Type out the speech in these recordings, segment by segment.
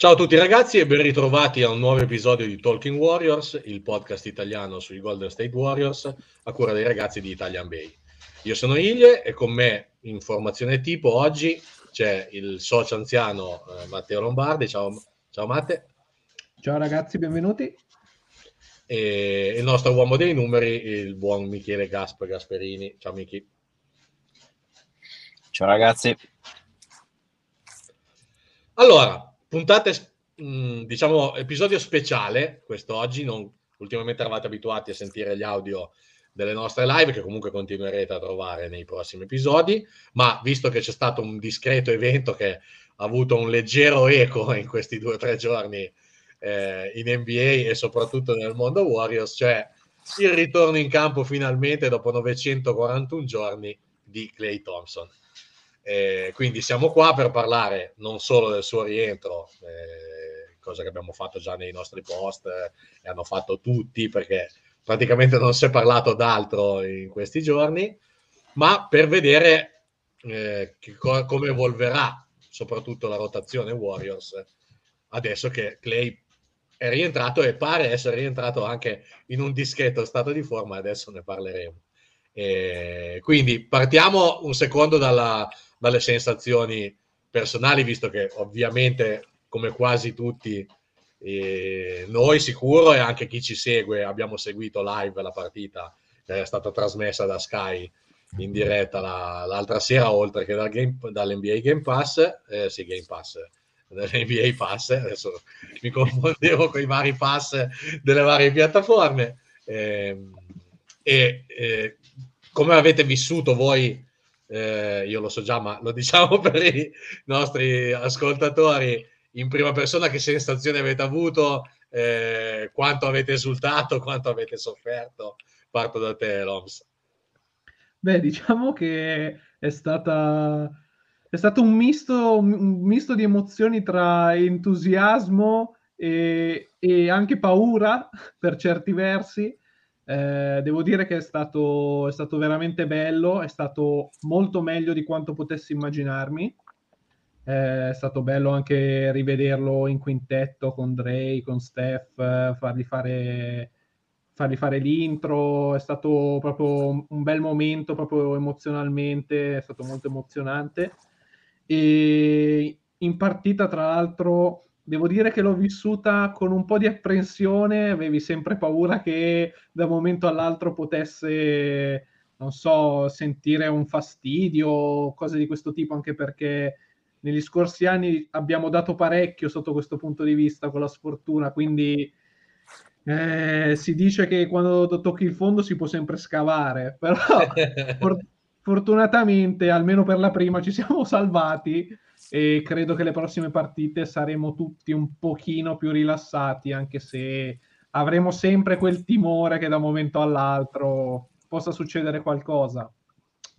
Ciao a tutti ragazzi e ben ritrovati a un nuovo episodio di Talking Warriors, il podcast italiano sui Golden State Warriors a cura dei ragazzi di Italian Bay. Io sono Ilie e con me in formazione tipo oggi c'è il socio anziano eh, Matteo Lombardi. Ciao, ciao Matte. Ciao ragazzi, benvenuti. E il nostro uomo dei numeri, il buon Michele Gasper Gasperini. Ciao Michi. Ciao ragazzi. Allora, puntate, mh, diciamo, episodio speciale, questo oggi, non, ultimamente eravate abituati a sentire gli audio delle nostre live, che comunque continuerete a trovare nei prossimi episodi, ma visto che c'è stato un discreto evento che ha avuto un leggero eco in questi due o tre giorni eh, in NBA e soprattutto nel mondo Warriors, cioè il ritorno in campo finalmente dopo 941 giorni di Clay Thompson. Eh, quindi siamo qua per parlare non solo del suo rientro, eh, cosa che abbiamo fatto già nei nostri post eh, e hanno fatto tutti perché praticamente non si è parlato d'altro in questi giorni, ma per vedere eh, co- come evolverà soprattutto la rotazione Warriors adesso che Clay è rientrato e pare essere rientrato anche in un discreto stato di forma, adesso ne parleremo. E quindi partiamo un secondo dalla, dalle sensazioni personali, visto che ovviamente, come quasi tutti, eh, noi sicuro e anche chi ci segue abbiamo seguito live la partita che è stata trasmessa da Sky in diretta la, l'altra sera, oltre che dal game, dall'NBA Game Pass, eh, sì, Game Pass, dall'NBA Pass, adesso mi confondevo con i vari pass delle varie piattaforme. Eh, e eh, come avete vissuto voi eh, io lo so già, ma lo diciamo per i nostri ascoltatori in prima persona, che sensazioni avete avuto, eh, quanto avete esultato, quanto avete sofferto. Parto da te, Loms. Beh, diciamo che è stata è stato un misto, un misto di emozioni tra entusiasmo e, e anche paura per certi versi eh, devo dire che è stato, è stato, veramente bello, è stato molto meglio di quanto potessi immaginarmi. Eh, è stato bello anche rivederlo in quintetto con Dre, con Steph, fargli fare, fargli fare l'intro. È stato proprio un bel momento, proprio emozionalmente, è stato molto emozionante. E in partita, tra l'altro, devo dire che l'ho vissuta con un po' di apprensione, avevi sempre paura che da un momento all'altro potesse, non so, sentire un fastidio, cose di questo tipo, anche perché negli scorsi anni abbiamo dato parecchio sotto questo punto di vista con la sfortuna, quindi eh, si dice che quando tocchi il fondo si può sempre scavare, però for- fortunatamente, almeno per la prima, ci siamo salvati e credo che le prossime partite saremo tutti un pochino più rilassati, anche se avremo sempre quel timore che da un momento all'altro possa succedere qualcosa.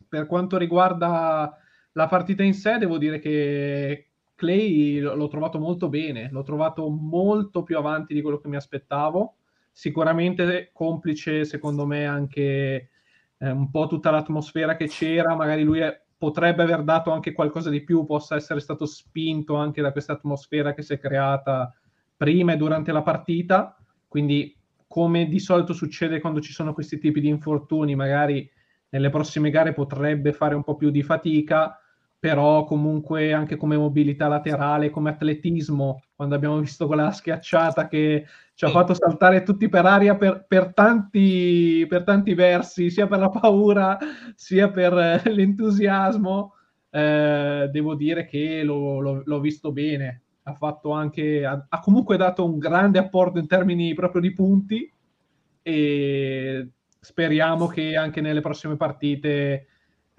Per quanto riguarda la partita in sé, devo dire che Clay l'ho trovato molto bene, l'ho trovato molto più avanti di quello che mi aspettavo. Sicuramente complice, secondo me, anche eh, un po' tutta l'atmosfera che c'era. Magari lui è, potrebbe aver dato anche qualcosa di più, possa essere stato spinto anche da questa atmosfera che si è creata prima e durante la partita. Quindi, come di solito succede quando ci sono questi tipi di infortuni, magari nelle prossime gare potrebbe fare un po' più di fatica, però comunque anche come mobilità laterale, come atletismo, quando abbiamo visto quella schiacciata che ci ha fatto saltare tutti per aria per, per, tanti, per tanti versi, sia per la paura sia per l'entusiasmo, eh, devo dire che lo, lo, l'ho visto bene. Ha fatto anche, ha, ha comunque dato un grande apporto in termini proprio di punti e speriamo che anche nelle prossime partite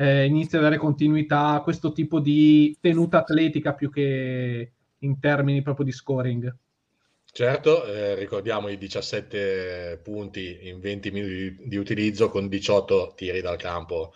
eh, inizia a dare continuità a questo tipo di tenuta atletica più che in termini proprio di scoring. Certo, eh, ricordiamo i 17 punti in 20 minuti di, utilizzo con 18 tiri dal campo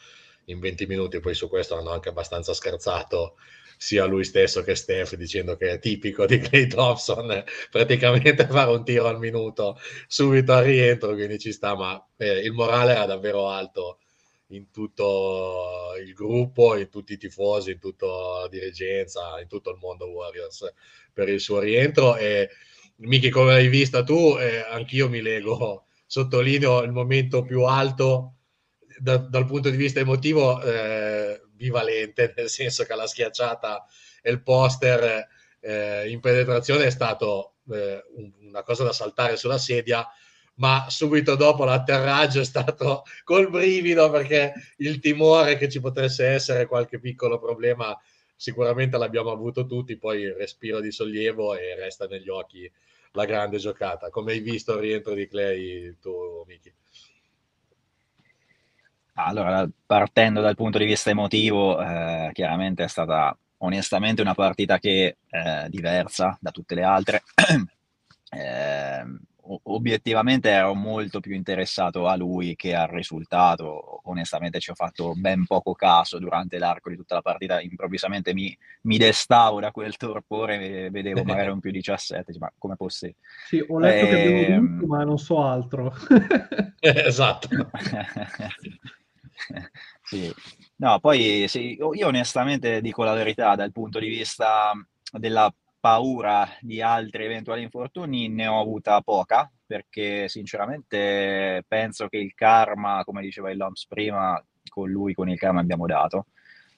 in 20 minuti, poi su questo hanno anche abbastanza scherzato sia lui stesso che Steph dicendo che è tipico di Clay Thompson praticamente fare un tiro al minuto subito al rientro, quindi ci sta, ma eh, il morale era davvero alto in tutto il gruppo, in tutti i tifosi, in tutta la dirigenza, in tutto il mondo Warriors per il suo rientro. E Miki, come l'hai vista tu, eh, anch'io mi leggo, sottolineo il momento più alto da, dal punto di vista emotivo, eh, bivalente, nel senso che la schiacciata e il poster eh, in penetrazione è stato eh, una cosa da saltare sulla sedia, ma subito dopo l'atterraggio è stato col brivido perché il timore che ci potesse essere qualche piccolo problema sicuramente l'abbiamo avuto tutti, poi il respiro di sollievo e resta negli occhi la grande giocata. Come hai visto il rientro di Clay tu, Miki? Allora, partendo dal punto di vista emotivo, eh, chiaramente è stata onestamente una partita che è eh, diversa da tutte le altre. eh, obiettivamente ero molto più interessato a lui che al risultato. Onestamente ci ho fatto ben poco caso durante l'arco di tutta la partita. Improvvisamente mi, mi destavo da quel torpore e vedevo magari un più 17. Ma come possibile? Sì, ho letto e... che abbiamo ehm, vinto, ma non so altro. esatto. sì. No, poi sì, io onestamente dico la verità dal punto di vista della paura di altri eventuali infortuni ne ho avuta poca, perché sinceramente penso che il karma, come diceva il Loms prima, con lui, con il karma abbiamo dato.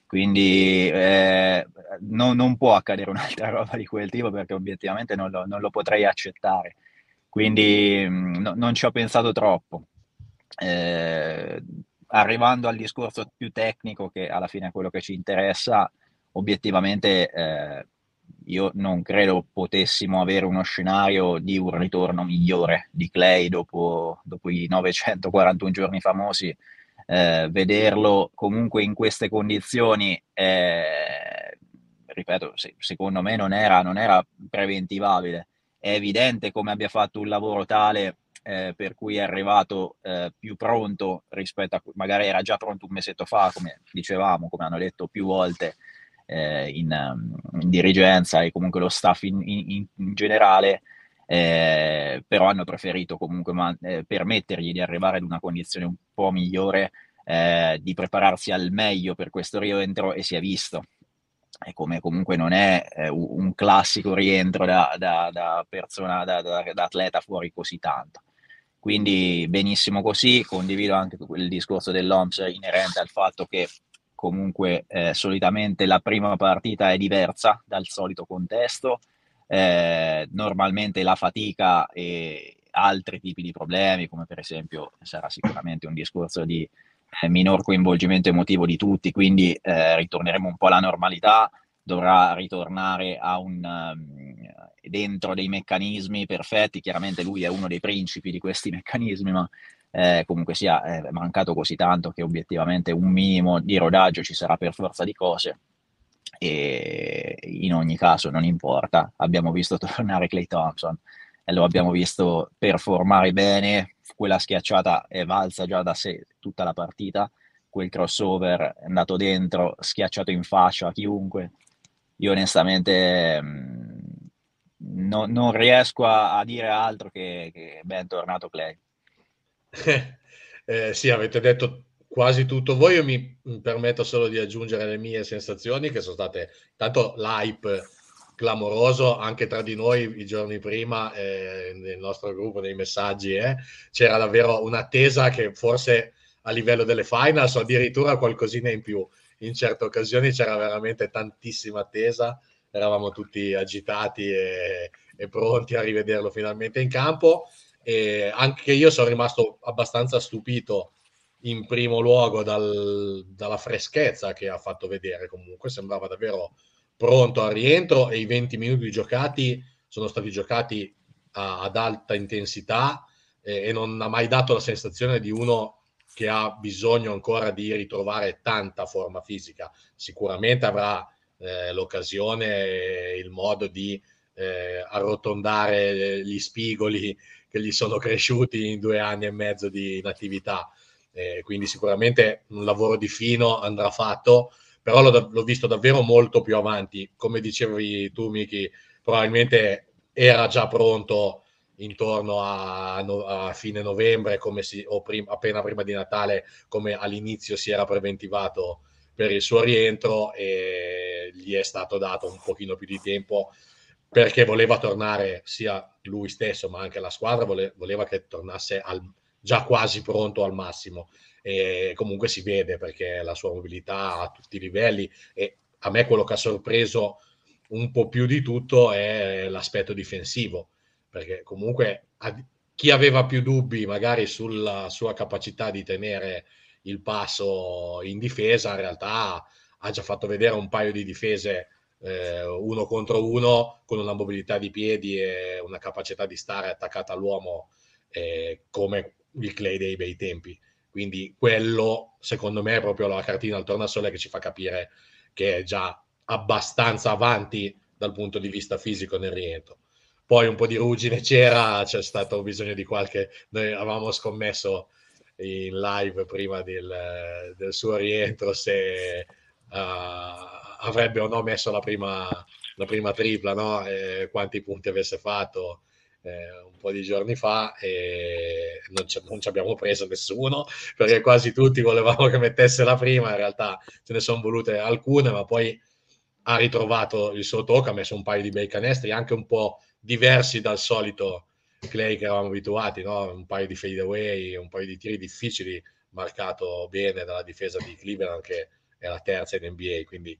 Quindi eh, no, non può accadere un'altra roba di quel tipo perché obiettivamente non lo, non lo potrei accettare. Quindi mm, no, non ci ho pensato troppo. Eh, arrivando al discorso più tecnico, che alla fine è quello che ci interessa, obiettivamente eh, io non credo potessimo avere uno scenario di un ritorno migliore di Clay dopo, dopo i 941 giorni famosi. Eh, vederlo comunque in queste condizioni, eh, ripeto, se, secondo me non era, non era preventivabile. È evidente come abbia fatto un lavoro tale eh, per cui è arrivato eh, più pronto rispetto a magari era già pronto un mesetto fa, come dicevamo, come hanno detto più volte eh, in, in, dirigenza e comunque lo staff in, in, in generale, eh, però hanno preferito comunque man- eh, permettergli di arrivare ad una condizione un po' migliore, eh, di prepararsi al meglio per questo rientro e si è visto. E come comunque non è eh, un classico rientro da, da, da persona, da, da, atleta fuori così tanto. Quindi benissimo così, condivido anche il discorso dell'OMS inerente al fatto che comunque eh, solitamente la prima partita è diversa dal solito contesto, eh, normalmente la fatica e altri tipi di problemi, come per esempio sarà sicuramente un discorso di eh, minor coinvolgimento emotivo di tutti, quindi eh, ritorneremo un po' alla normalità, dovrà ritornare a un, um, dentro dei meccanismi perfetti, chiaramente lui è uno dei principi di questi meccanismi, ma eh, comunque sia è mancato così tanto che obiettivamente un minimo di rodaggio ci sarà per forza di cose e in ogni caso non importa, abbiamo visto tornare Clay Thompson e lo abbiamo visto performare bene, quella schiacciata è valsa già da sé tutta la partita, quel crossover è andato dentro, schiacciato in faccia a chiunque. Io onestamente mh, mm, no, non riesco a, a, dire altro che, che ben tornato Clay. eh, sì, avete detto quasi tutto voi. Io mi permetto solo di aggiungere le mie sensazioni, che sono state tanto l'hype clamoroso anche tra di noi i giorni prima eh, nel nostro gruppo, nei messaggi. Eh, c'era davvero un'attesa che forse a livello delle finals o addirittura qualcosina in più. In certe occasioni c'era veramente tantissima attesa, eravamo tutti agitati e, e pronti a rivederlo finalmente in campo e anche io sono rimasto abbastanza stupito in primo luogo dal, dalla freschezza che ha fatto vedere. Comunque sembrava davvero pronto al rientro e i 20 minuti giocati sono stati giocati a, ad alta intensità eh, e non ha mai dato la sensazione di uno che ha bisogno ancora di ritrovare tanta forma fisica. Sicuramente avrà eh, l'occasione e il modo di eh, arrotondare gli spigoli che gli sono cresciuti in due anni e mezzo di inattività. Eh, quindi sicuramente un lavoro di fino andrà fatto, però l'ho, l'ho, visto davvero molto più avanti. Come dicevi tu, Miki, probabilmente era già pronto intorno a, a fine novembre si, o prim, appena prima di Natale, come all'inizio si era preventivato per il suo rientro e gli è stato dato un pochino più di tempo perché voleva tornare sia lui stesso ma anche la squadra vole, voleva che tornasse al, già quasi pronto al massimo. E comunque si vede perché la sua mobilità a tutti i livelli e a me quello che ha sorpreso un po' più di tutto è l'aspetto difensivo perché comunque chi aveva più dubbi magari sulla sua capacità di tenere il passo in difesa, in realtà ha già fatto vedere un paio di difese eh, uno contro uno con una mobilità di piedi e una capacità di stare attaccata all'uomo eh, come il Clay dei bei tempi. Quindi quello, secondo me, è proprio la cartina al tornasole che ci fa capire che è già abbastanza avanti dal punto di vista fisico nel rientro poi un po' di ruggine c'era, c'è stato bisogno di qualche... Noi avevamo scommesso in live prima del, del suo rientro se uh, avrebbe o no messo la prima, la prima tripla, no? E quanti punti avesse fatto eh, un po' di giorni fa e non, non, ci abbiamo preso nessuno perché quasi tutti volevamo che mettesse la prima, in realtà ce ne sono volute alcune, ma poi ha ritrovato il suo tocco, ha messo un paio di bei canestri, anche un po' diversi dal solito Clay che eravamo abituati, no? un paio di fade away, un paio di tiri difficili, marcato bene dalla difesa di Cleveland che è la terza in NBA, quindi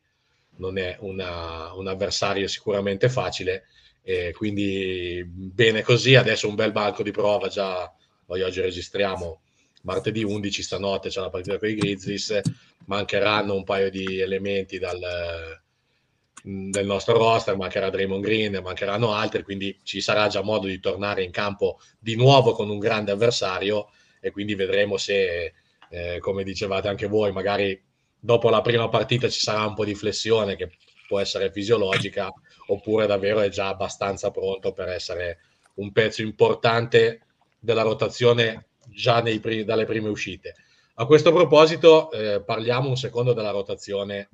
non è una, un avversario sicuramente facile. E quindi bene così, adesso un bel banco di prova già, noi oggi registriamo martedì 11 stanotte c'è la partita con i Grizzlies, mancheranno un paio di elementi dal, del nostro roster, mancherà Draymond Green, mancheranno altri, quindi ci sarà già modo di tornare in campo di nuovo con un grande avversario e quindi vedremo se, eh, come dicevate anche voi, magari dopo la prima partita ci sarà un po' di flessione che può essere fisiologica oppure davvero è già abbastanza pronto per essere un pezzo importante della rotazione già nei, dalle prime uscite. A questo proposito eh, parliamo un secondo della rotazione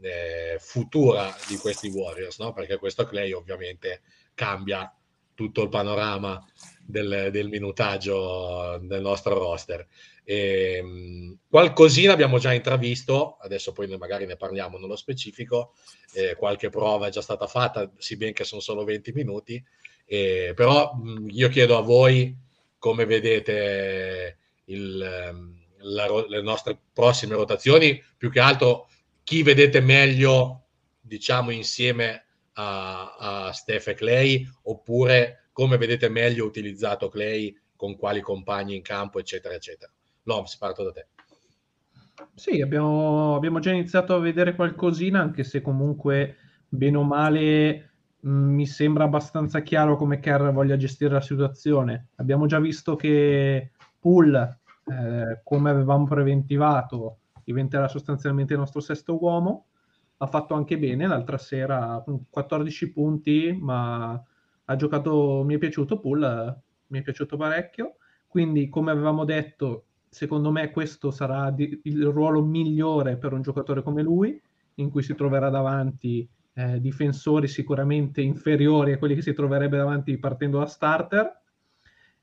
eh, futura di questi Warriors, no? perché questo Clay ovviamente cambia tutto il panorama del, del minutaggio del nostro roster. E, mh, qualcosina abbiamo già intravisto, adesso poi magari ne parliamo nello specifico, eh, qualche prova è già stata fatta, si ben che sono solo 20 minuti, eh, però io chiedo a voi come vedete il, la, le nostre prossime rotazioni, più che altro chi vedete meglio, diciamo, insieme a, a Steph e Clay, oppure come vedete meglio utilizzato Clay, con quali compagni in campo, eccetera, eccetera. Loms, parto da te. Sì, abbiamo, abbiamo, già iniziato a vedere qualcosina, anche se comunque, bene o male, mh, mi sembra abbastanza chiaro come Kerr voglia gestire la situazione. Abbiamo già visto che Pool, eh, come avevamo preventivato, diventerà sostanzialmente il nostro sesto uomo. Ha fatto anche bene l'altra sera, 14 punti, ma ha giocato, mi è piaciuto Pool, mi è piaciuto parecchio. Quindi, come avevamo detto, secondo me questo sarà di, il ruolo migliore per un giocatore come lui, in cui si troverà davanti eh, difensori sicuramente inferiori a quelli che si troverebbe davanti partendo da starter.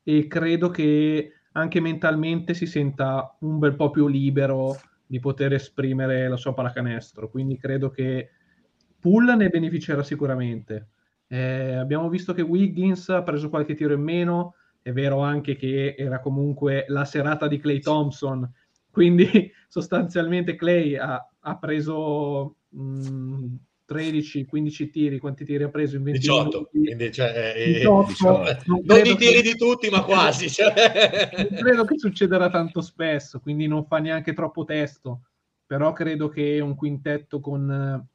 E credo che anche mentalmente si senta un bel po' più libero di poter esprimere la sua pallacanestro. Quindi credo che Pool ne beneficerà sicuramente. Eh, abbiamo visto che Wiggins ha preso qualche tiro in meno, è vero anche che era comunque la serata di Clay Thompson, quindi sostanzialmente Clay ha, ha preso mh, 13-15 tiri, quanti tiri ha preso in 20 18, minuti? Quindi, cioè, eh, 18, diciamo, non, non i tiri che... di tutti, ma quasi. Cioè. non credo che succederà tanto spesso, quindi non fa neanche troppo testo, però credo che un quintetto con,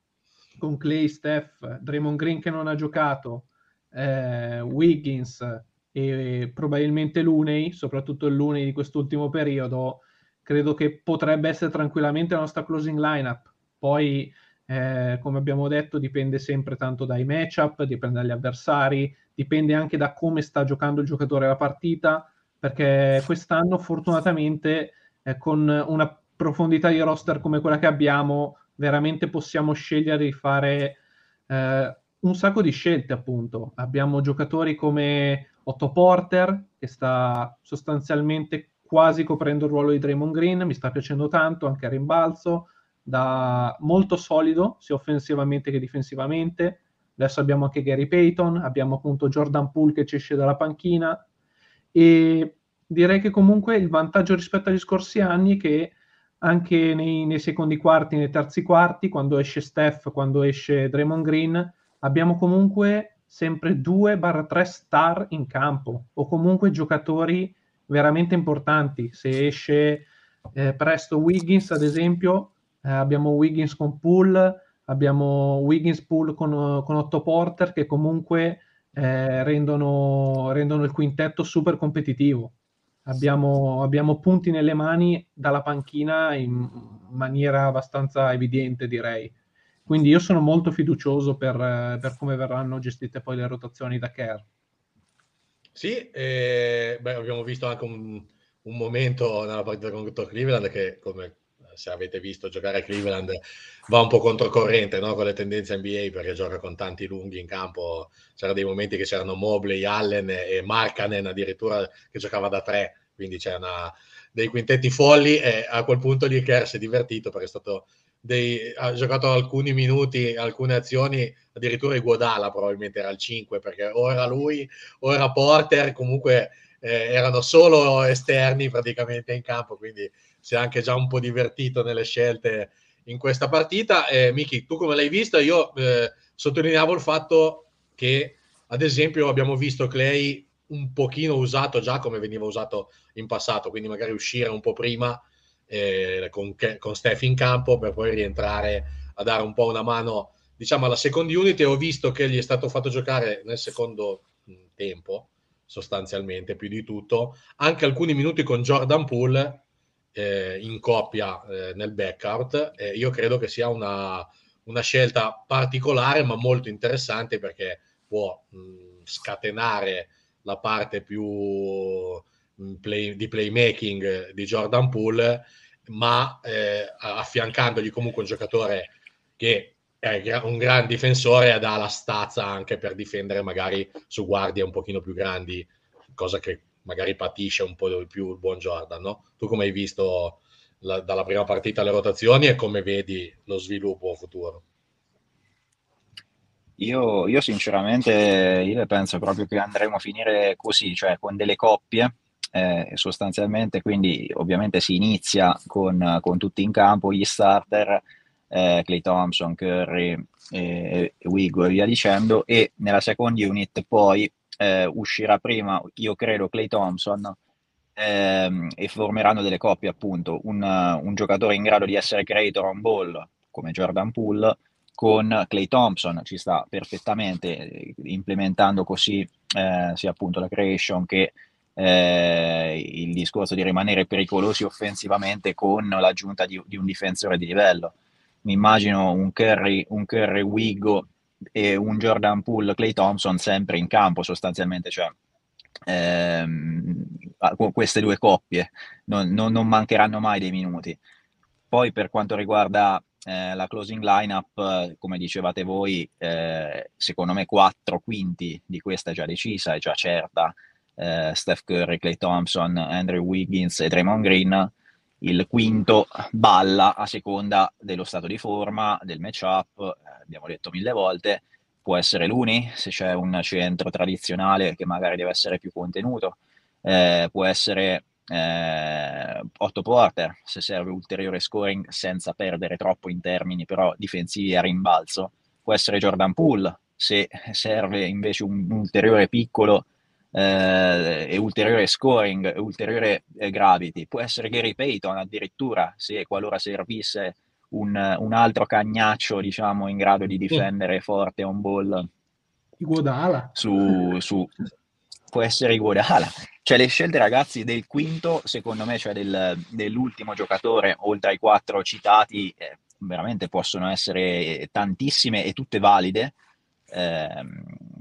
con Clay, Steph, Draymond Green che non ha giocato, eh, Wiggins e probabilmente Luney, soprattutto il Luney di quest'ultimo periodo, credo che potrebbe essere tranquillamente la nostra closing lineup. Poi eh, come abbiamo detto, dipende sempre tanto dai matchup, dipende dagli avversari, dipende anche da come sta giocando il giocatore la partita, perché quest'anno fortunatamente eh, con una profondità di roster come quella che abbiamo, veramente possiamo scegliere di fare eh, un sacco di scelte, appunto. Abbiamo giocatori come Otto Porter, che sta sostanzialmente quasi coprendo il ruolo di Draymond Green, mi sta piacendo tanto, anche a rimbalzo, da molto solido, sia offensivamente che difensivamente. Adesso abbiamo anche Gary Payton, abbiamo appunto Jordan Poole che ci esce dalla panchina e direi che comunque il vantaggio rispetto agli scorsi anni è che anche nei, nei secondi quarti, nei terzi quarti, quando esce Steph, quando esce Draymond Green, abbiamo comunque sempre 2-3 star in campo o comunque giocatori veramente importanti. Se esce eh, presto Wiggins, ad esempio, eh, abbiamo Wiggins con Pool, abbiamo Wiggins Pool con, con Otto Porter che comunque eh, rendono, rendono il quintetto super competitivo. Abbiamo, abbiamo, punti nelle mani dalla panchina in maniera abbastanza evidente, direi. Quindi io sono molto fiducioso per, per come verranno gestite poi le rotazioni da Kerr. Sì, eh, beh, abbiamo visto anche un, un, momento nella partita contro Cleveland che, come se avete visto giocare a Cleveland, va un po' controcorrente no? con le tendenze NBA perché gioca con tanti lunghi in campo. C'erano dei momenti che c'erano Mobley, Allen e Markanen addirittura che giocava da tre, quindi c'erano dei quintetti folli e a quel punto lì Kerr si è divertito perché è stato dei, ha giocato alcuni minuti, alcune azioni, addirittura Iguodala probabilmente era il 5 perché o era lui o era Porter, comunque eh, erano solo esterni praticamente in campo, quindi si è anche già un po' divertito nelle scelte in questa partita. Eh, Miki, tu come l'hai vista? Io eh, sottolineavo il fatto che, ad esempio, abbiamo visto Clay un pochino usato già come veniva usato in passato, quindi magari uscire un po' prima eh, con, con Steph in campo per poi rientrare a dare un po' una mano diciamo alla second unit ho visto che gli è stato fatto giocare nel secondo tempo sostanzialmente più di tutto anche alcuni minuti con Jordan Poole eh, in coppia eh, nel backout eh, io credo che sia una, una, scelta particolare ma molto interessante perché può mh, mm, scatenare la parte più play, di playmaking di Jordan Poole, ma eh, affiancandogli comunque un giocatore che è un gran difensore ed ha la stazza anche per difendere magari su guardie un pochino più grandi, cosa che magari patisce un po' di più il buon Jordan, no? Tu come hai visto la, dalla prima partita le rotazioni e come vedi lo sviluppo futuro? Io, io sinceramente io penso proprio che andremo a finire così, cioè con delle coppie eh, sostanzialmente, quindi ovviamente si inizia con, con tutti in campo, gli starter, eh, Clay Thompson, Curry, eh, Wigo e via dicendo, e nella second unit poi eh, uscirà prima, io credo, Clay Thompson, ehm, e formeranno delle coppie appunto, un, un, giocatore in grado di essere creator on ball come Jordan Poole con Clay Thompson ci sta perfettamente eh, implementando così eh, sia appunto la creation che eh, il discorso di rimanere pericolosi offensivamente con l'aggiunta di, di un difensore di livello. Mi immagino un Curry, un Curry Wigo e un Jordan Poole, Clay Thompson sempre in campo sostanzialmente, cioè ehm, queste due coppie non, non, non, mancheranno mai dei minuti. Poi per quanto riguarda eh, la closing lineup, come dicevate voi, eh, secondo me quattro quinti di questa è già decisa, è già certa eh, Steph Curry, Clay Thompson, Andrew Wiggins e Draymond Green. Il quinto balla a seconda dello stato di forma, del matchup, eh, abbiamo detto mille volte, può essere l'Uni se c'è un centro tradizionale che magari deve essere più contenuto, eh, può essere eh, Otto Porter se serve ulteriore scoring senza perdere troppo in termini però difensivi a rimbalzo, può essere Jordan Poole se serve invece un, un ulteriore piccolo eh, e ulteriore scoring, ulteriore eh, gravity. Può essere Gary Payton addirittura, se qualora servisse un, un, altro cagnaccio, diciamo, in grado di difendere forte on ball. Iguodala. Su, su, può essere Iguodala. Cioè le scelte ragazzi del quinto, secondo me, cioè del, dell'ultimo giocatore, oltre ai quattro citati, eh, veramente possono essere tantissime e tutte valide. Eh,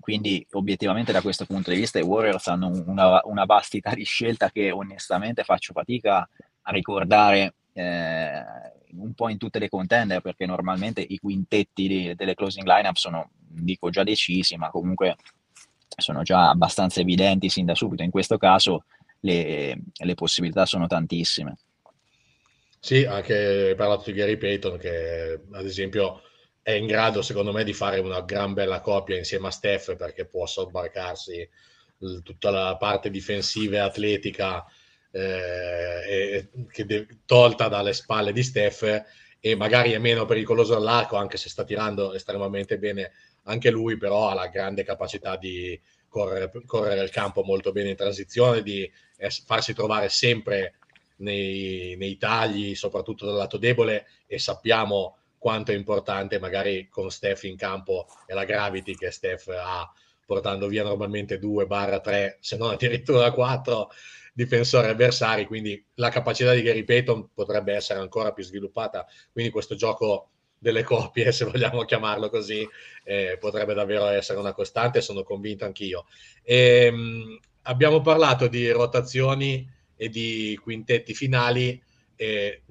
quindi obiettivamente da questo punto di vista i Warriors hanno una, una vastità di scelta che onestamente faccio fatica a ricordare eh, un po' in tutte le contender perché normalmente i quintetti di, delle closing lineup sono, dico già decisi, ma comunque sono già abbastanza evidenti sin da subito. In questo caso le, le possibilità sono tantissime. Sì, anche hai parlato di Gary Payton che ad esempio è in grado secondo me di fare una gran bella coppia insieme a Steph perché può sobbarcarsi tutta la parte difensiva e atletica eh, che de- tolta dalle spalle di Steph e magari è meno pericoloso all'arco anche se sta tirando estremamente bene anche lui però ha la grande capacità di correre, correre il campo molto bene in transizione di eh, farsi trovare sempre nei, nei tagli, soprattutto dal lato debole, e sappiamo quanto è importante magari con Steph in campo e la gravity che Steph ha portando via normalmente 2 barra 3 se non addirittura 4 difensori avversari quindi la capacità di Gary Payton potrebbe essere ancora più sviluppata quindi questo gioco delle coppie se vogliamo chiamarlo così eh, potrebbe davvero essere una costante sono convinto anch'io e, ehm, mh, abbiamo parlato di rotazioni e di quintetti finali. E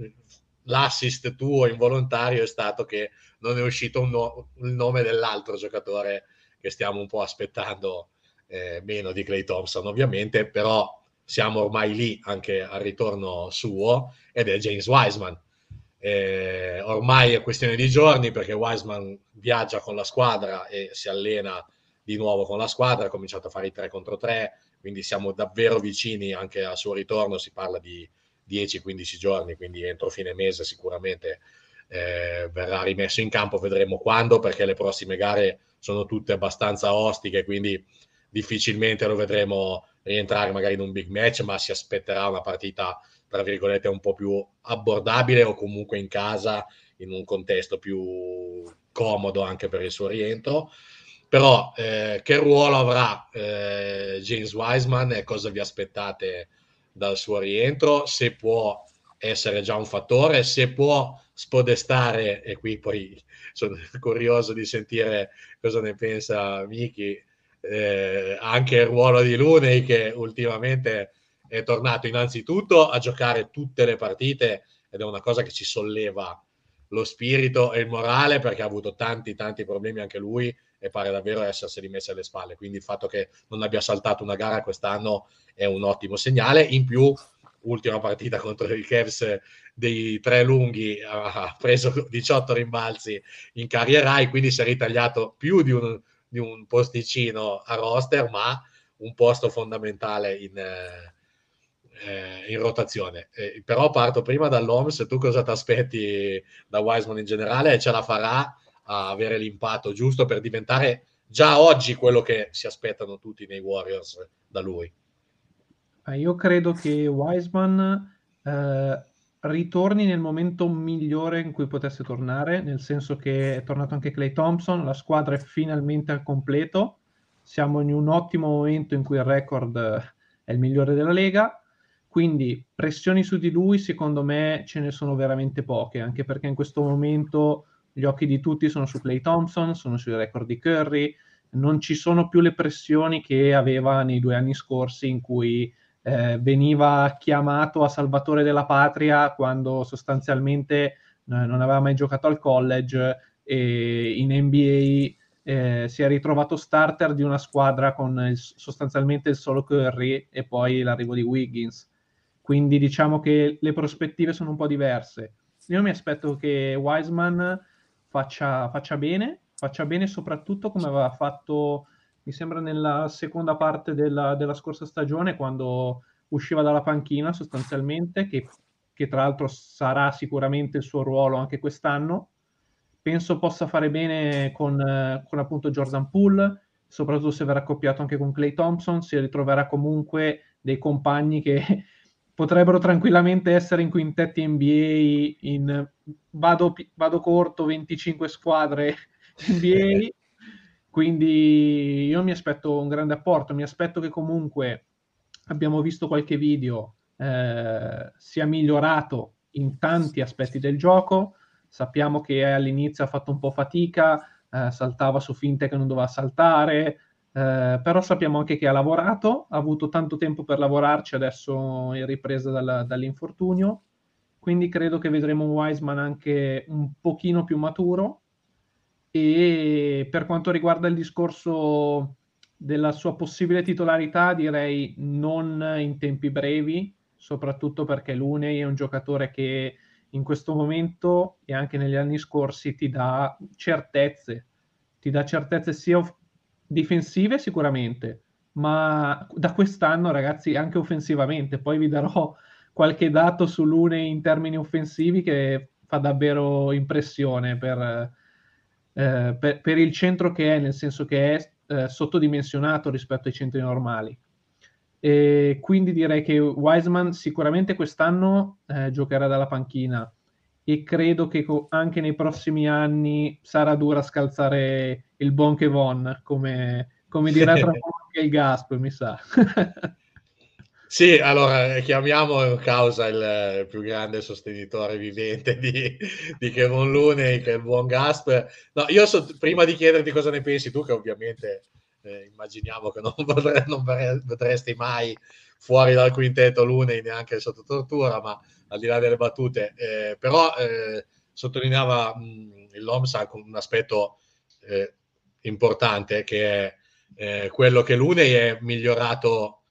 l'assist tuo involontario è stato che non è uscito no- il nome dell'altro giocatore che stiamo un po' aspettando, eh, meno di Clay Thompson ovviamente, però siamo ormai lì anche al ritorno suo ed è James Wiseman. Eh, ormai è questione di giorni perché Wiseman viaggia con la squadra e si allena di nuovo con la squadra, ha cominciato a fare i 3 contro 3, quindi siamo davvero vicini anche al suo ritorno, si parla di 10-15 giorni, quindi entro fine mese sicuramente eh, verrà rimesso in campo, vedremo quando, perché le prossime gare sono tutte abbastanza ostiche, quindi difficilmente lo vedremo rientrare magari in un big match, ma si aspetterà una partita, tra virgolette, un po' più abbordabile o comunque in casa, in un contesto più comodo anche per il suo rientro. Però eh, che ruolo avrà eh, James Wiseman e cosa vi aspettate dal suo rientro? Se può essere già un fattore, se può spodestare, e qui poi sono curioso di sentire cosa ne pensa Miki, eh, anche il ruolo di Lunei che ultimamente è tornato innanzitutto a giocare tutte le partite ed è una cosa che ci solleva lo spirito e il morale perché ha avuto tanti tanti problemi anche lui e pare davvero essersi rimessa alle spalle. Quindi il fatto che non abbia saltato una gara quest'anno è un ottimo segnale. In più, ultima partita contro i Cavs dei tre lunghi, ha preso 18 rimbalzi in carrierai, quindi si è ritagliato più di un, di un posticino a roster, ma un posto fondamentale in, eh, in rotazione. Eh, però parto prima dall'OMS, tu cosa ti aspetti da Wiseman in generale e ce la farà? A avere l'impatto giusto per diventare già oggi quello che si aspettano tutti nei Warriors da lui. Io credo che Wiseman eh, ritorni nel momento migliore in cui potesse tornare, nel senso che è tornato anche Clay Thompson, la squadra è finalmente al completo, siamo in un ottimo momento in cui il record è il migliore della Lega, quindi pressioni su di lui secondo me ce ne sono veramente poche, anche perché in questo momento gli occhi di tutti sono su Clay Thompson, sono sui record di Curry, non ci sono più le pressioni che aveva nei due anni scorsi in cui eh, veniva chiamato a salvatore della patria quando sostanzialmente eh, non aveva mai giocato al college e in NBA eh, si è ritrovato starter di una squadra con il, sostanzialmente il solo Curry e poi l'arrivo di Wiggins. Quindi diciamo che le prospettive sono un po' diverse. Io mi aspetto che Wiseman faccia, faccia bene, faccia bene soprattutto come aveva fatto, mi sembra, nella seconda parte della, della scorsa stagione, quando usciva dalla panchina sostanzialmente, che, che tra l'altro sarà sicuramente il suo ruolo anche quest'anno. Penso possa fare bene con, con appunto Jordan Poole, soprattutto se verrà accoppiato anche con Clay Thompson, si ritroverà comunque dei compagni che potrebbero tranquillamente essere in quintetti NBA in vado, vado corto 25 squadre NBA quindi io mi aspetto un grande apporto mi aspetto che comunque abbiamo visto qualche video eh, sia migliorato in tanti aspetti del gioco. Sappiamo che all'inizio ha fatto un po' fatica, eh, saltava su finte che non doveva saltare, eh, però sappiamo anche che ha lavorato, ha avuto tanto tempo per lavorarci, adesso in ripresa dalla, dall'infortunio, quindi credo che vedremo un Wiseman anche un pochino più maturo. E per quanto riguarda il discorso della sua possibile titolarità, direi non in tempi brevi, soprattutto perché Luney è un giocatore che in questo momento e anche negli anni scorsi ti dà certezze, ti dà certezze sia difensive sicuramente, ma da quest'anno ragazzi anche offensivamente, poi vi darò qualche dato su Lune in termini offensivi che fa davvero impressione per, eh, per, per il centro che è, nel senso che è eh, sottodimensionato rispetto ai centri normali. E quindi direi che Wiseman sicuramente quest'anno eh, giocherà dalla panchina e credo che co- anche nei prossimi anni sarà dura scalzare il buon Kevon, come, come dirà tra poco anche il Gasp, mi sa. Sì, allora chiamiamo causa il, il più grande sostenitore vivente di, di Kevon Looney, che è il buon Gasp. No, io so, prima di chiederti cosa ne pensi tu, che ovviamente eh, immaginiamo che non, non vedresti mai fuori dal quintetto Looney neanche sotto tortura, ma al di là delle battute, eh, però eh, sottolineava mh, il LOMSA con un aspetto eh, importante che è eh, quello che Looney è migliorato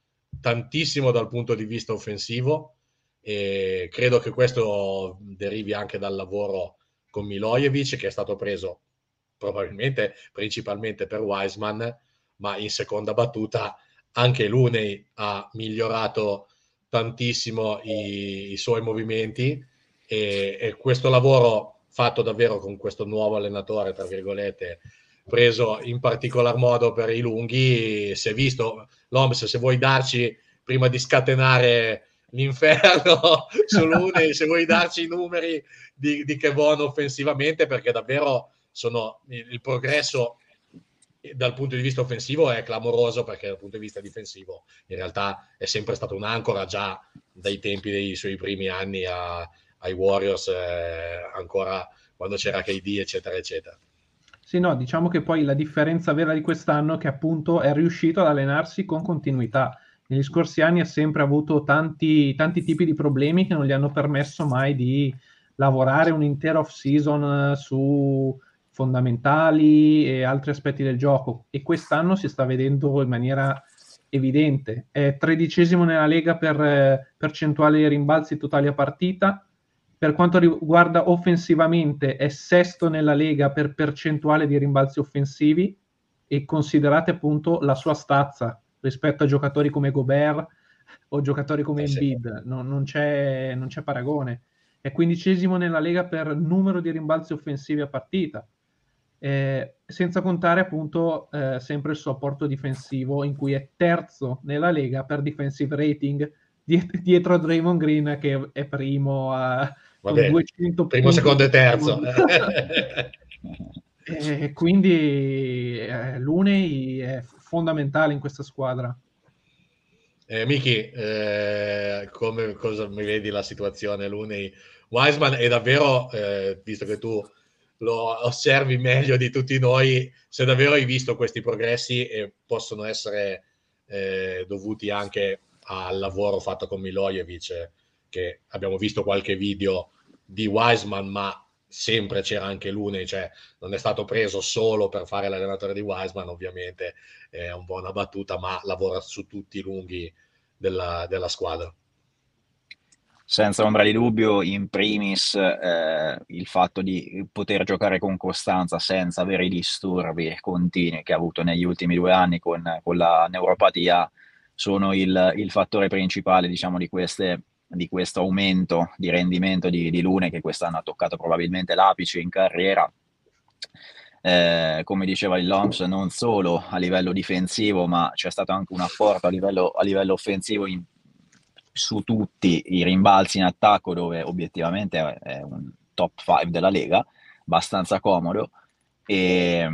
tantissimo dal punto di vista offensivo e credo che questo derivi anche dal lavoro con Milojevic che è stato preso probabilmente principalmente per Wiseman ma in seconda battuta anche Luney ha migliorato tantissimo i, i suoi movimenti e, e, questo lavoro fatto davvero con questo nuovo allenatore tra virgolette preso in particolar modo per i lunghi. Si è visto, Loms, se vuoi darci, prima di scatenare l'inferno sull'Une, se vuoi darci i numeri di, di Kevon offensivamente, perché davvero sono il, il progresso dal punto di vista offensivo è clamoroso perché dal punto di vista difensivo in realtà è sempre stato un'ancora già dai tempi dei suoi primi anni a, ai Warriors eh, ancora quando c'era KD eccetera eccetera sì, no, diciamo che poi la differenza vera di quest'anno è che appunto è riuscito ad allenarsi con continuità. Negli scorsi anni ha sempre avuto tanti, tanti tipi di problemi che non gli hanno permesso mai di lavorare un'intera off-season su fondamentali e altri aspetti del gioco e quest'anno si sta vedendo in maniera evidente. È tredicesimo nella Lega per eh, percentuale rimbalzi totali a partita, per quanto riguarda offensivamente, è sesto nella Lega per percentuale di rimbalzi offensivi e considerate appunto la sua stazza rispetto a giocatori come Gobert o giocatori come eh, Embiid, sì. non, non, c'è, non c'è paragone. È quindicesimo nella Lega per numero di rimbalzi offensivi a partita, eh, senza contare appunto eh, sempre il suo apporto difensivo in cui è terzo nella Lega per defensive rating dietro a Draymond Green che è primo a, Vabbè, 200 primo, punti. secondo e terzo. e quindi eh, Lunei è fondamentale in questa squadra. Eh, Miki, eh, come cosa mi vedi la situazione Lunei? Wiseman è davvero, eh, visto che tu lo osservi meglio di tutti noi, se davvero hai visto questi progressi e possono essere eh, dovuti anche al lavoro fatto con Milojevic, che abbiamo visto qualche video di Wiseman, ma sempre c'era anche Lune, cioè non è stato preso solo per fare l'allenatore di Wiseman, ovviamente è un po' una battuta, ma lavora su tutti i lunghi della, della squadra. Senza ombra di dubbio, in primis eh, il fatto di poter giocare con costanza senza avere i disturbi continui che ha avuto negli ultimi due anni con, con la neuropatia sono il, il fattore principale diciamo, di queste di questo aumento di rendimento di, di Lune che quest'anno ha toccato probabilmente l'apice in carriera. Eh, come diceva il Loms, non solo a livello difensivo, ma c'è stato anche un apporto a livello, a livello offensivo in, su tutti i rimbalzi in attacco, dove obiettivamente è un top 5 della Lega, abbastanza comodo, e,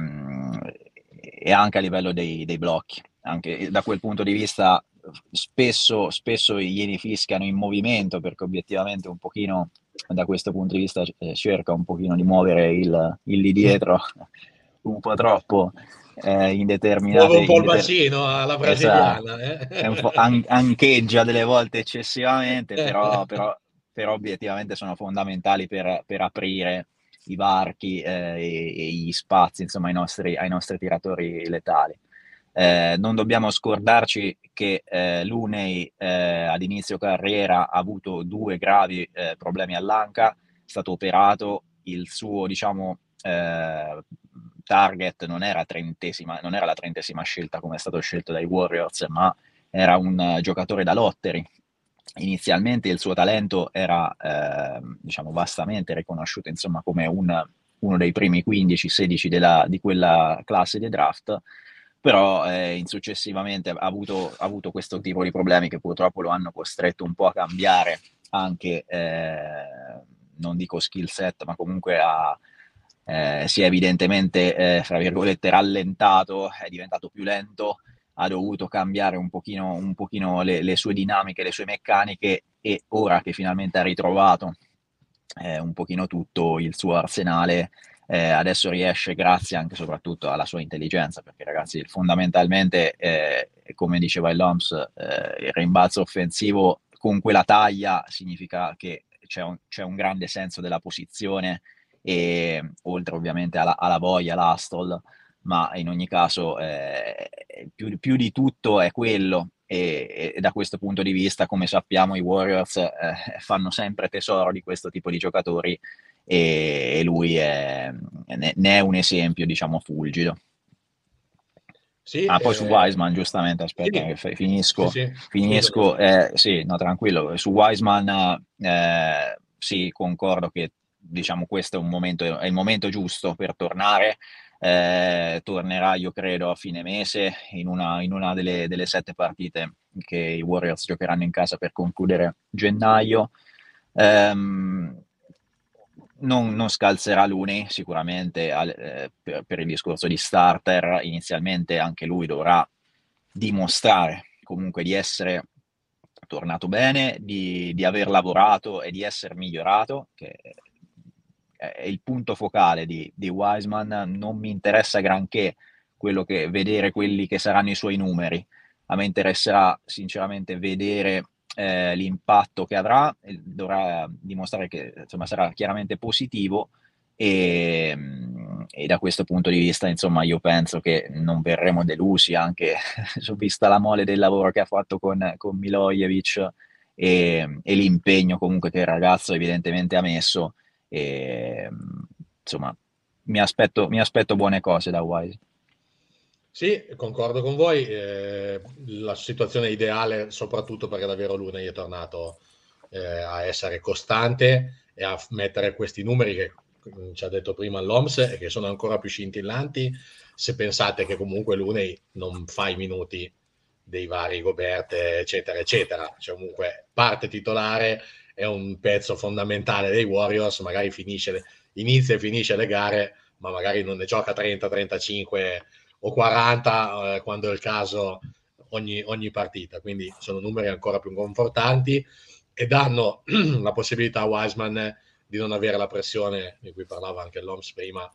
e anche a livello dei, dei blocchi. Anche da quel punto di vista spesso, spesso glieli fischiano in movimento perché obiettivamente un pochino da questo punto di vista eh, cerca un pochino di muovere il, il lì dietro un po' troppo eh, in determinate... Muove un po' il bacino alla brasiliana. Esatto. Eh. An- ancheggia delle volte eccessivamente, però, però, però obiettivamente sono fondamentali per, per aprire i varchi eh, e, e, gli spazi insomma, ai, nostri, ai nostri tiratori letali. Eh, non dobbiamo scordarci che eh, Lunei eh, ad inizio carriera ha avuto due gravi eh, problemi all'anca, è stato operato, il suo diciamo, eh, target non era, non era, la trentesima scelta come è stato scelto dai Warriors, ma era un giocatore da lottery. Inizialmente il suo talento era diciamo, vastamente riconosciuto insomma, come un, uno dei primi 15-16 di quella classe di draft però eh, successivamente ha avuto, ha avuto, questo tipo di problemi che purtroppo lo hanno costretto un po' a cambiare anche, eh, non dico skill set, ma comunque a, eh, si è evidentemente, eh, fra virgolette, rallentato, è diventato più lento, ha dovuto cambiare un pochino, un pochino le, le, sue dinamiche, le sue meccaniche e ora che finalmente ha ritrovato eh, un pochino tutto il suo arsenale, eh, adesso riesce grazie anche e soprattutto alla sua intelligenza, perché ragazzi fondamentalmente, eh, come diceva il Loms, eh, il rimbalzo offensivo con quella taglia significa che c'è un, c'è un grande senso della posizione e oltre ovviamente alla, alla voglia, l'astol, ma in ogni caso eh, più, più, di tutto è quello e, e, da questo punto di vista, come sappiamo, i Warriors eh, fanno sempre tesoro di questo tipo di giocatori e, lui è, ne, è un esempio, diciamo, fulgido. Sì, ah, poi eh, su Wiseman, giustamente, aspetta, sì, finisco. Sì, finisco eh, sì, no, tranquillo. Su Wiseman, eh, sì, concordo che diciamo questo è, un momento, è il momento giusto per tornare. Eh, tornerà, io credo, a fine mese in una, in una delle, delle, sette partite che i Warriors giocheranno in casa per concludere gennaio. Um, non, non scalzerà Luni sicuramente al, eh, per, per, il discorso di starter. Inizialmente anche lui dovrà dimostrare comunque di essere tornato bene, di, di aver lavorato e di essere migliorato, che è il punto focale di, di Wiseman. Non mi interessa granché quello che vedere quelli che saranno i suoi numeri. A me interesserà sinceramente vedere eh, l'impatto che avrà, dovrà dimostrare che insomma, sarà chiaramente positivo e, e, da questo punto di vista insomma io penso che non verremo delusi anche vista la mole del lavoro che ha fatto con, con Milojevic e, e, l'impegno comunque che il ragazzo evidentemente ha messo e, insomma mi aspetto, mi aspetto buone cose da Wise. Sì, concordo con voi. Eh, la situazione ideale, soprattutto perché davvero Luna è tornato eh, a essere costante e a mettere questi numeri che mm, ci ha detto prima l'OMS e che sono ancora più scintillanti se pensate che comunque Lunei non fa i minuti dei vari Goberte, eccetera, eccetera. Cioè comunque parte titolare, è un pezzo fondamentale dei Warriors, magari finisce, inizia e finisce le gare, ma magari non ne gioca 30-35 o 40 eh, quando è il caso ogni, ogni partita, quindi sono numeri ancora più confortanti e danno la possibilità a Wiseman di non avere la pressione di cui parlava anche l'OMS prima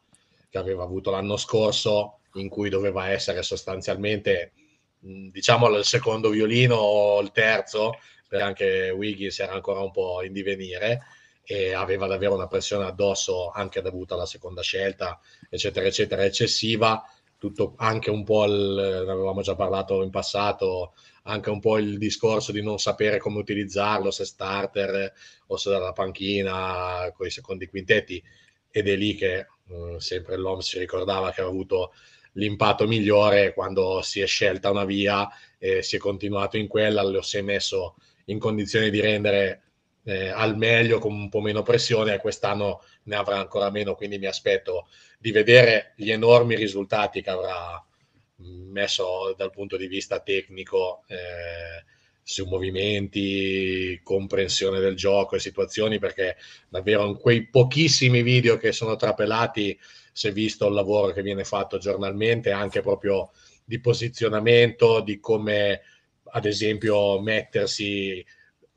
che aveva avuto l'anno scorso in cui doveva essere sostanzialmente diciamo il secondo violino o il terzo perché anche Wiggins era ancora un po' in divenire e aveva davvero una pressione addosso anche dovuta alla seconda scelta eccetera eccetera eccessiva. Tutto anche un po' il, ne avevamo già parlato in passato, anche un po' il discorso di non sapere come utilizzarlo, se starter o se dalla panchina con i secondi quintetti, ed è lì che mh, mm, sempre l'OMS si ricordava che aveva avuto l'impatto migliore quando si è scelta una via e si è continuato in quella, lo si è messo in condizioni di rendere eh, al meglio con un po' meno pressione e quest'anno ne avrà ancora meno, quindi mi aspetto di vedere gli enormi risultati che avrà messo dal punto di vista tecnico eh, su movimenti, comprensione del gioco e situazioni, perché davvero in quei pochissimi video che sono trapelati si è visto il lavoro che viene fatto giornalmente, anche proprio di posizionamento, di come ad esempio mettersi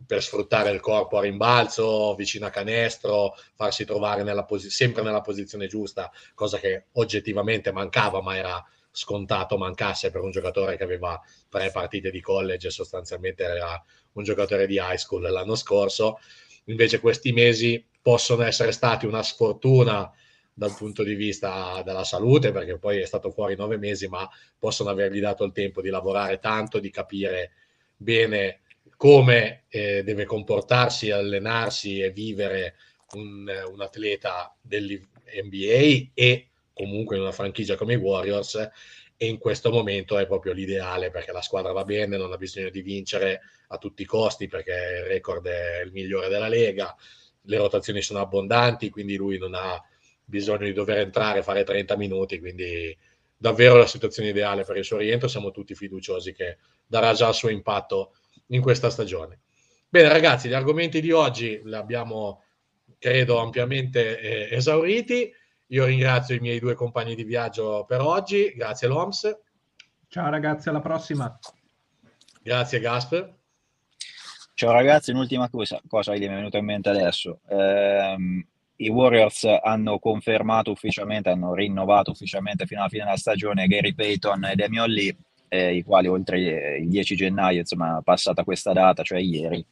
per sfruttare il corpo a rimbalzo, vicino a canestro, farsi trovare nella posi- sempre nella posizione giusta, cosa che oggettivamente mancava, ma era scontato mancasse per un giocatore che aveva tre partite di college e sostanzialmente era un giocatore di high school l'anno scorso. Invece questi mesi possono essere stati una sfortuna dal punto di vista della salute, perché poi è stato fuori nove mesi, ma possono avergli dato il tempo di lavorare tanto, di capire bene come eh, deve comportarsi, allenarsi e vivere un, un atleta dell'NBA e comunque in una franchigia come i Warriors e in questo momento è proprio l'ideale perché la squadra va bene, non ha bisogno di vincere a tutti i costi perché il record è il migliore della Lega, le rotazioni sono abbondanti, quindi lui non ha bisogno di dover entrare, fare 30 minuti, quindi davvero la situazione ideale per il suo rientro, siamo tutti fiduciosi che darà già il suo impatto in questa stagione. Bene ragazzi, gli argomenti di oggi li abbiamo, credo, ampiamente eh, esauriti. Io ringrazio i miei due compagni di viaggio per oggi, grazie Loms. Ciao ragazzi, alla prossima. Grazie Gasper. Ciao ragazzi, un'ultima cosa, cosa che mi è venuta in mente adesso. Eh, I Warriors hanno confermato ufficialmente, hanno rinnovato ufficialmente fino alla fine della stagione Gary Payton e Damian Lee eh, i quali oltre il 10 gennaio, insomma, passata questa data, cioè ieri,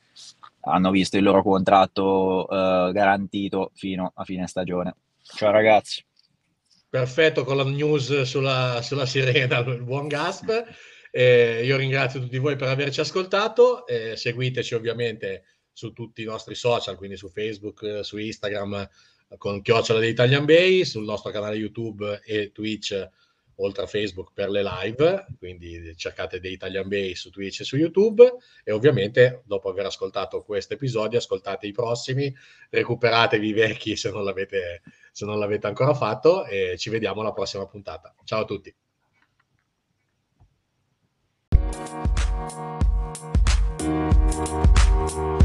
hanno visto il loro contratto eh, garantito fino a fine stagione. Ciao ragazzi. Perfetto, con la news sulla, sulla sirena, il buon Gasp. Eh, io ringrazio tutti voi per averci ascoltato. Eh, seguiteci ovviamente su tutti i nostri social, quindi su Facebook, su Instagram con Chiocciola di Italian Bay, sul nostro canale YouTube e Twitch oltre a Facebook per le live, quindi cercate The Italian Bay su Twitch e su YouTube e ovviamente dopo aver ascoltato questo episodio ascoltate i prossimi, recuperatevi i vecchi se non l'avete, se non l'avete ancora fatto e ci vediamo alla prossima puntata. Ciao a tutti. Thank